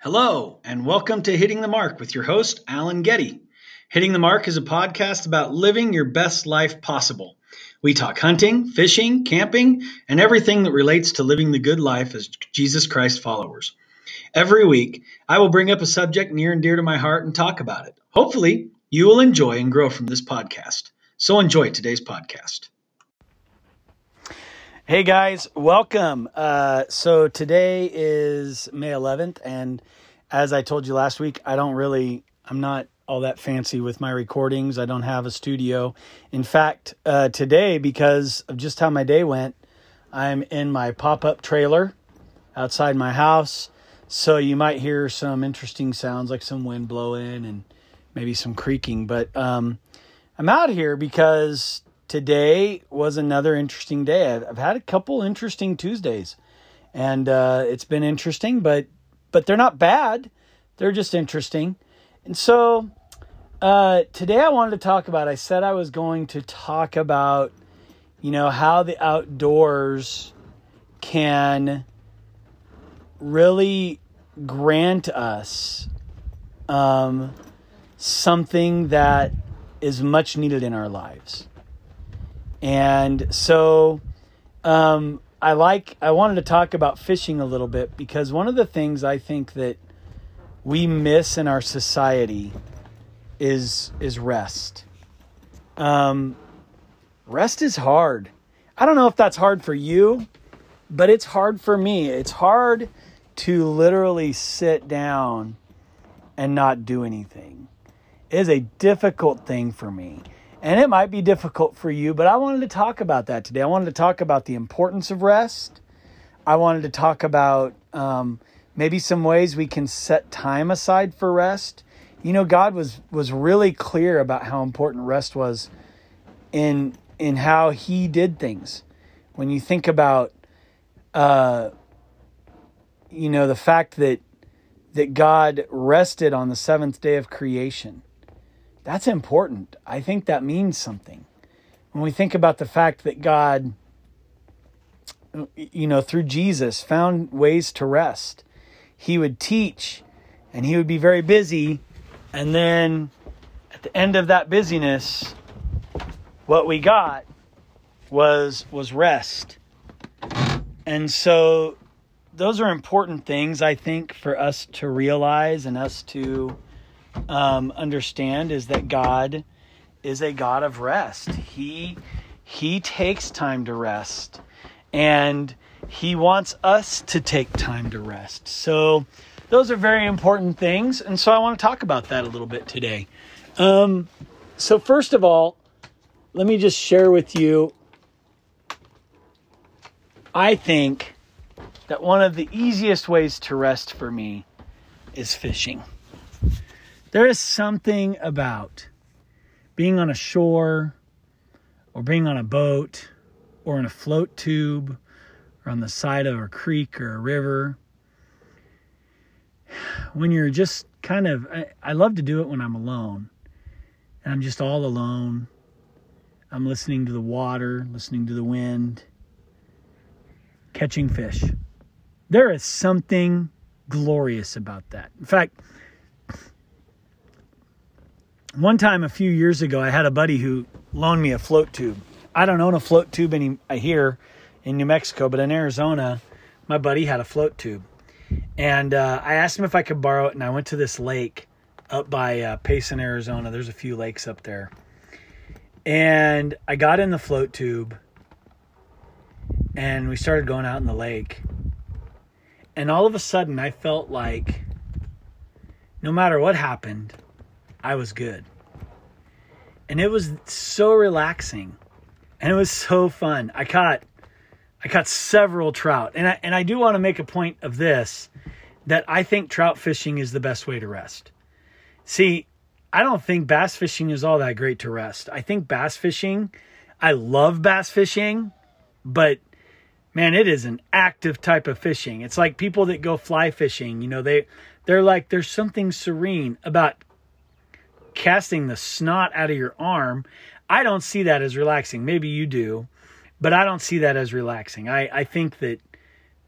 Hello, and welcome to Hitting the Mark with your host, Alan Getty. Hitting the Mark is a podcast about living your best life possible. We talk hunting, fishing, camping, and everything that relates to living the good life as Jesus Christ followers. Every week, I will bring up a subject near and dear to my heart and talk about it. Hopefully, you will enjoy and grow from this podcast. So enjoy today's podcast. Hey guys, welcome. Uh, so today is May 11th, and as I told you last week, I don't really, I'm not all that fancy with my recordings. I don't have a studio. In fact, uh, today, because of just how my day went, I'm in my pop up trailer outside my house. So you might hear some interesting sounds like some wind blowing and maybe some creaking. But um, I'm out here because today was another interesting day. I've, I've had a couple interesting Tuesdays, and uh, it's been interesting, but but they're not bad. They're just interesting. And so uh, today I wanted to talk about. I said I was going to talk about, you know, how the outdoors can really grant us um, something that is much needed in our lives. And so um, I like I wanted to talk about fishing a little bit because one of the things I think that we miss in our society is is rest. Um, rest is hard. I don't know if that's hard for you, but it's hard for me. It's hard to literally sit down and not do anything. It is a difficult thing for me. And it might be difficult for you, but I wanted to talk about that today. I wanted to talk about the importance of rest. I wanted to talk about um, maybe some ways we can set time aside for rest. You know, God was was really clear about how important rest was in in how He did things. When you think about, uh, you know, the fact that that God rested on the seventh day of creation that's important. I think that means something. When we think about the fact that God, you know, through Jesus found ways to rest, he would teach and he would be very busy. And then at the end of that busyness, what we got was was rest. And so those are important things I think for us to realize and us to um, understand is that God is a God of rest. He he takes time to rest, and he wants us to take time to rest. So those are very important things, and so I want to talk about that a little bit today. Um, so first of all, let me just share with you. I think that one of the easiest ways to rest for me is fishing. There is something about being on a shore or being on a boat or in a float tube or on the side of a creek or a river when you're just kind of I, I, love to do it when I'm alone and I'm just all alone. I'm listening to the water, listening to the wind, catching fish. There is something glorious about that. In fact, one time a few years ago, I had a buddy who loaned me a float tube. I don't own a float tube any here in New Mexico, but in Arizona, my buddy had a float tube, and uh, I asked him if I could borrow it. And I went to this lake up by uh, Payson, Arizona. There's a few lakes up there, and I got in the float tube, and we started going out in the lake. And all of a sudden, I felt like no matter what happened, I was good. And it was so relaxing. And it was so fun. I caught I caught several trout. And I and I do want to make a point of this that I think trout fishing is the best way to rest. See, I don't think bass fishing is all that great to rest. I think bass fishing, I love bass fishing, but man, it is an active type of fishing. It's like people that go fly fishing, you know, they they're like there's something serene about casting the snot out of your arm, I don't see that as relaxing. Maybe you do, but I don't see that as relaxing. I, I think that,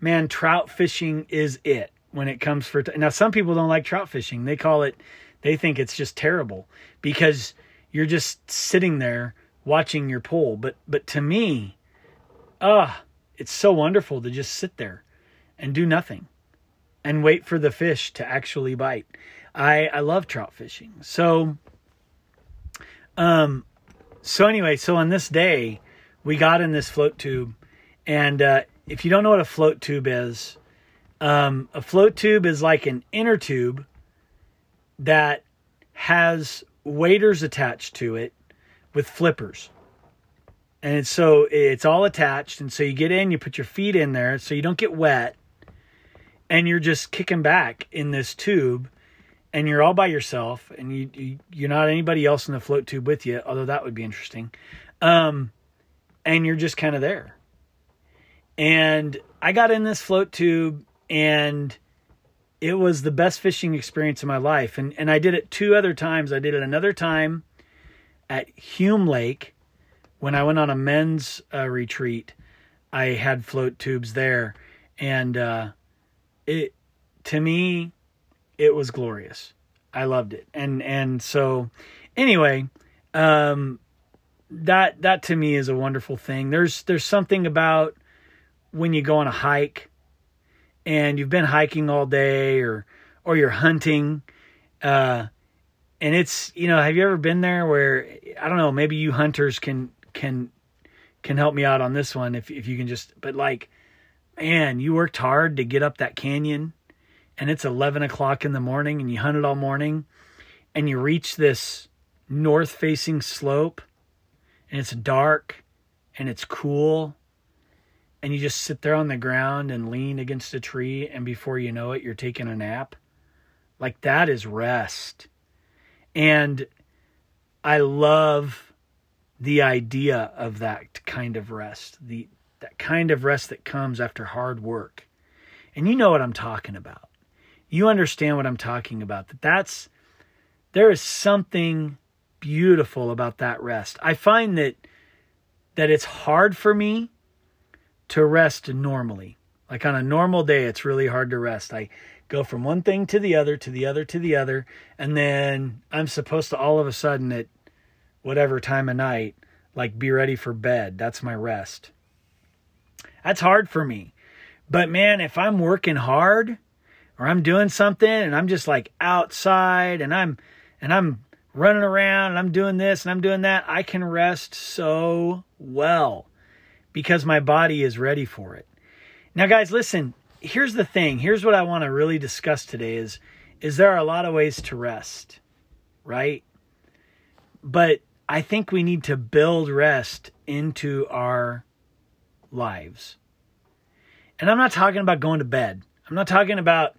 man, trout fishing is it. when it comes for t- now some people don't like trout fishing they call it they think it's just terrible because you're just sitting there watching your pole but but to me ah it's so wonderful to just sit there and do nothing and wait for the fish to actually bite i i love trout fishing so um so anyway so on this day we got in this float tube and uh if you don't know what a float tube is um, a float tube is like an inner tube that has waders attached to it with flippers. And so it's all attached. And so you get in, you put your feet in there so you don't get wet. And you're just kicking back in this tube and you're all by yourself and you, you you're not anybody else in the float tube with you, although that would be interesting. Um, and you're just kind of there. And I got in this float tube and it was the best fishing experience of my life. And and I did it two other times. I did it another time at Hume Lake when I went on a men's uh, retreat. I had float tubes there, and uh, it to me it was glorious. I loved it, and and so anyway, um, that that to me is a wonderful thing. There's there's something about when you go on a hike and you've been hiking all day or or you're hunting uh and it's you know have you ever been there where i don't know maybe you hunters can can can help me out on this one if if you can just but like man you worked hard to get up that canyon and it's 11 o'clock in the morning and you hunted all morning and you reach this north facing slope and it's dark and it's cool and you just sit there on the ground and lean against a tree and before you know it you're taking a nap. Like that is rest. And i love the idea of that kind of rest the that kind of rest that comes after hard work. And you know what i'm talking about you understand what i'm talking about that that's there is something beautiful about that rest i find that that it's hard for me to rest normally. Like on a normal day, it's really hard to rest. I go from one thing to the other, to the other, to the other, and then I'm supposed to all of a sudden at whatever time of night, like be ready for bed. That's my rest. That's hard for me. But man, if I'm working hard or I'm doing something and I'm just like outside and I'm and I'm running around and I'm doing this and I'm doing that, I can rest so well because my body is ready for it. Now guys, listen, here's the thing. Here's what I want to really discuss today is is there are a lot of ways to rest, right? But I think we need to build rest into our lives. And I'm not talking about going to bed. I'm not talking about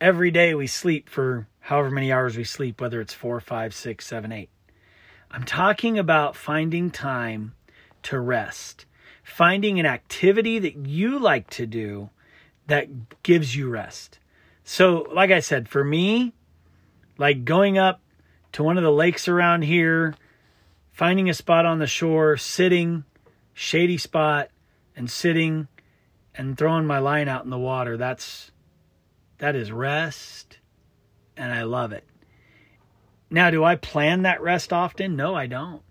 every day we sleep for however many hours we sleep, whether it's four, five, six, seven, eight. I'm talking about finding time to rest finding an activity that you like to do that gives you rest. So, like I said, for me, like going up to one of the lakes around here, finding a spot on the shore, sitting, shady spot, and sitting and throwing my line out in the water, that's that is rest and I love it. Now, do I plan that rest often? No, I don't.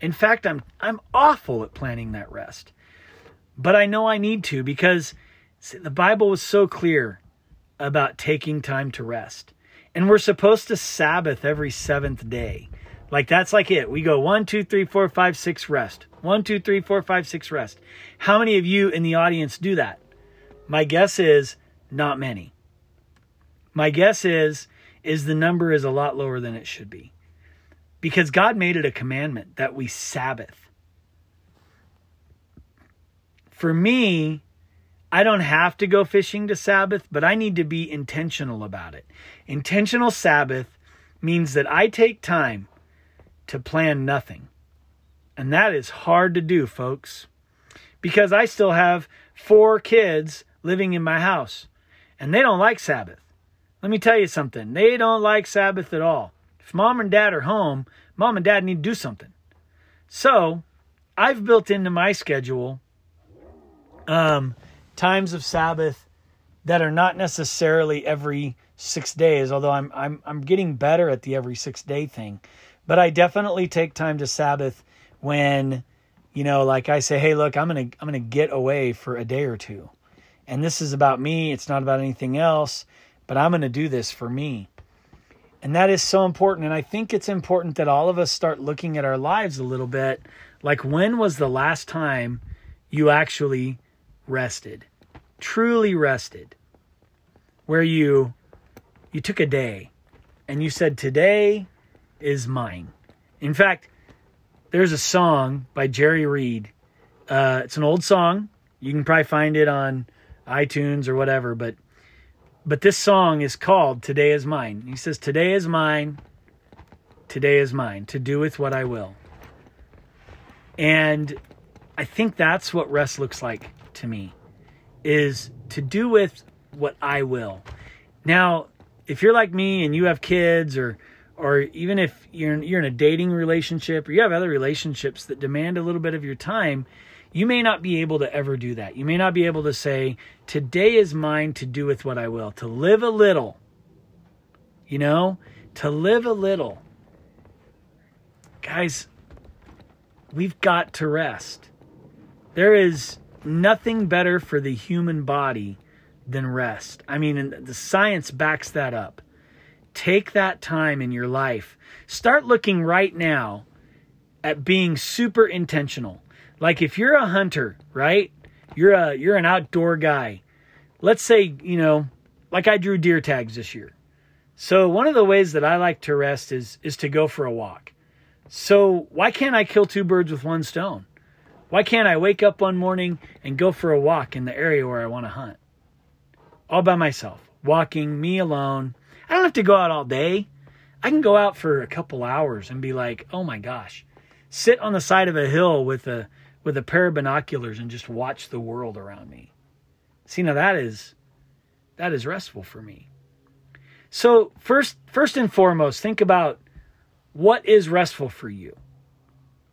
In fact, I'm I'm awful at planning that rest. But I know I need to because see, the Bible was so clear about taking time to rest. And we're supposed to Sabbath every seventh day. Like that's like it. We go one, two, three, four, five, six, rest. One, two, three, four, five, six, rest. How many of you in the audience do that? My guess is not many. My guess is is the number is a lot lower than it should be. Because God made it a commandment that we Sabbath for me, I don't have to go fishing to Sabbath, but I need to be intentional about it. Intentional Sabbath means that I take time to plan nothing. And that is hard to do, folks, because I still have four kids living in my house and they don't like Sabbath. Let me tell you something. They don't like Sabbath at all. If mom and dad are home, mom and dad need to do something. So I've built into my schedule um, times of Sabbath that are not necessarily every six days, although I'm I'm I'm getting better at the every six day thing. But I definitely take time to Sabbath when, you know, like I say, hey, look, I'm gonna I'm gonna get away for a day or two. And this is about me, it's not about anything else, but I'm gonna do this for me. And that is so important. And I think it's important that all of us start looking at our lives a little bit like when was the last time you actually rested? Truly rested. Where you you took a day and you said today is mine. In fact, there's a song by Jerry Reed. Uh, it's an old song. You can probably find it on iTunes or whatever, but but this song is called Today is Mine. He says, Today is mine. Today is mine to do with what I will. And I think that's what rest looks like to me is to do with what I will. Now, if you're like me and you have kids or or even if you're you're in a dating relationship or you have other relationships that demand a little bit of your time, you may not be able to ever do that. You may not be able to say, "Today is mine to do with what I will, to live a little." You know, to live a little. Guys, we've got to rest. There is nothing better for the human body than rest. I mean, the science backs that up. Take that time in your life. Start looking right now at being super intentional. Like if you're a hunter, right? You're a you're an outdoor guy. Let's say, you know, like I drew deer tags this year. So one of the ways that I like to rest is is to go for a walk. So why can't I kill two birds with one stone? Why can't I wake up one morning and go for a walk in the area where I want to hunt? All by myself, walking, me alone. I don't have to go out all day. I can go out for a couple hours and be like, "Oh my gosh." Sit on the side of a hill with a with a pair of binoculars and just watch the world around me. See, now that is that is restful for me. So, first first and foremost, think about what is restful for you?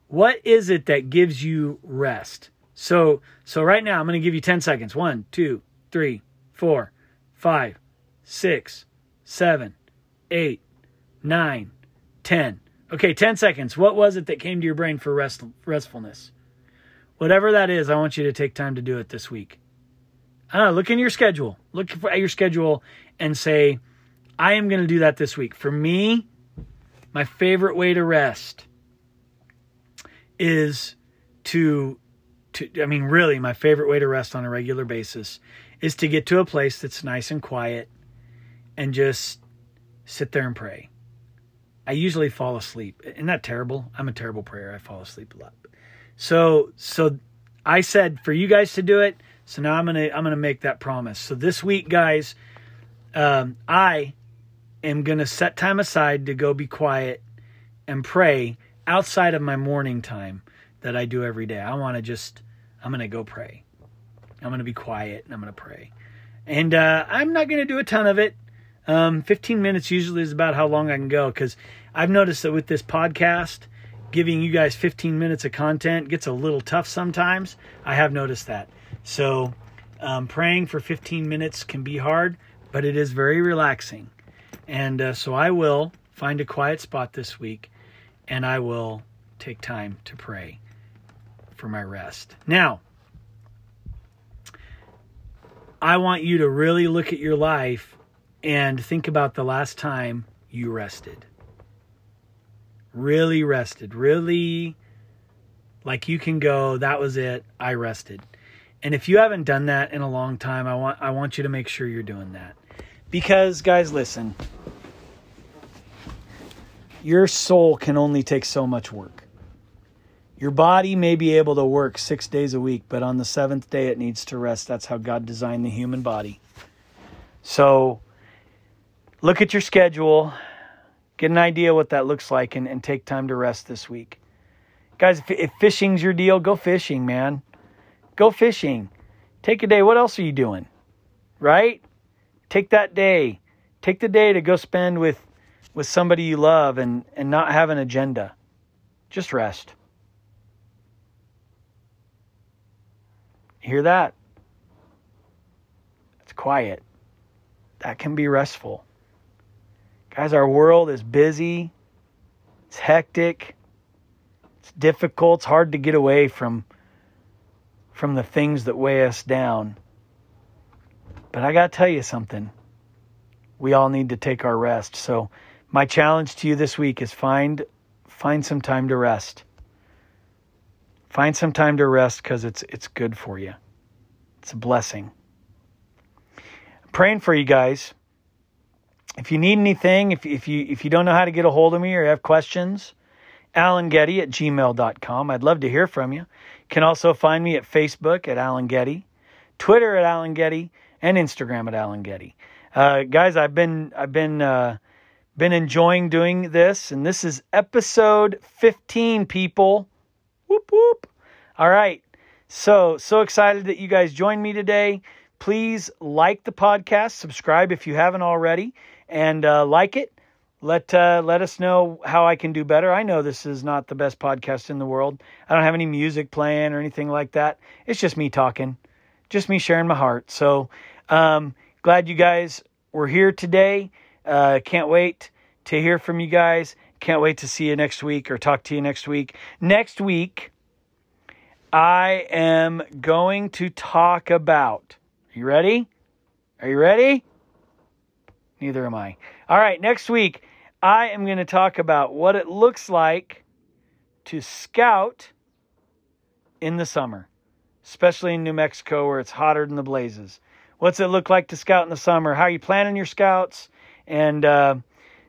What is it that gives you rest? So, so right now, I'm to give you 10 seconds. One, two, three, four, five, six, seven, eight, nine, ten. Okay, 10 seconds. What was it that came to your brain for rest, restfulness? Whatever that is, I want you to take time to do it this week. I know, look in your schedule. Look at your schedule and say, I am going to do that this week. For me, my favorite way to rest is to to I mean really my favorite way to rest on a regular basis is to get to a place that's nice and quiet and just sit there and pray. I usually fall asleep. Isn't that terrible? I'm a terrible prayer. I fall asleep a lot. So so I said for you guys to do it. So now I'm gonna I'm gonna make that promise. So this week, guys, um, I am to set time aside to go be quiet and pray outside of my morning time that I do every day. I want to just, I'm to go pray. I'm to be quiet and I'm to pray. And uh, I'm not to do a ton of it. Um, 15 minutes usually is about how long I can go because I've noticed that with this podcast, giving you guys 15 minutes of content gets a little tough sometimes. I have noticed that. So, um, praying for 15 minutes can be hard, but it is very relaxing. And uh, so I will find a quiet spot this week and I will take time to pray for my rest. Now, I want you to really look at your life and think about the last time you rested. Really rested. Really like you can go, that was it. I rested. And if you haven't done that in a long time, I want I want you to make sure you're doing that. Because guys, listen your soul can only take so much work. Your body may be able to work six days a week, but on the seventh day it needs to rest. That's how God designed the human body. So look at your schedule, get an idea what that looks like, and, and take time to rest this week. Guys, if, if fishing's your deal, go fishing, man. Go fishing. Take a day. What else are you doing? Right? Take that day. Take the day to go spend with with somebody you love and, and not have an agenda. Just rest. Hear that? It's quiet. That can be restful. Guys, our world is busy, it's hectic, it's difficult, it's hard to get away from from the things that weigh us down. But I got to tell you something. We all need to take our rest. So, my challenge to you this week is find find some time to rest. Find some time to rest cuz it's it's good for you. It's a blessing. I'm praying for you guys. If you need anything, if, if you if you don't know how to get a hold of me or have questions, Alan Getty at gmail.com. I'd love to hear from you. You can also find me at Facebook at Alan Getty, Twitter at Alan Getty, and Instagram at Alan Getty. Uh, guys, I've been I've been uh, been enjoying doing this, and this is episode 15. People, whoop whoop. All right, so so excited that you guys joined me today. Please like the podcast, subscribe if you haven't already, and uh, like it let uh, let us know how I can do better. I know this is not the best podcast in the world. I don't have any music playing or anything like that. It's just me talking, just me sharing my heart. So um, glad you guys were here today. Uh, can't wait to hear from you guys. Can't wait to see you next week or talk to you next week. Next week, I am going to talk about. Are you ready? Are you ready? Neither am I. All right, next week, I am going to talk about what it looks like to scout in the summer, especially in New Mexico where it's hotter than the blazes. What's it look like to scout in the summer? How are you planning your scouts? And uh,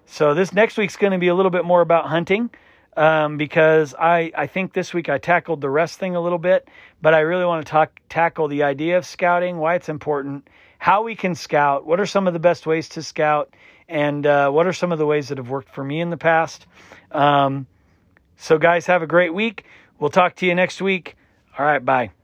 so this next week's going to be a little bit more about hunting um, because I, I think this week I tackled the rest thing a little bit, but I really want to talk tackle the idea of scouting, why it's important, how we can scout, what are some of the best ways to scout, and uh, what are some of the ways that have worked for me in the past. Um, so, guys, have a great week. We'll talk to you next week. All right, bye.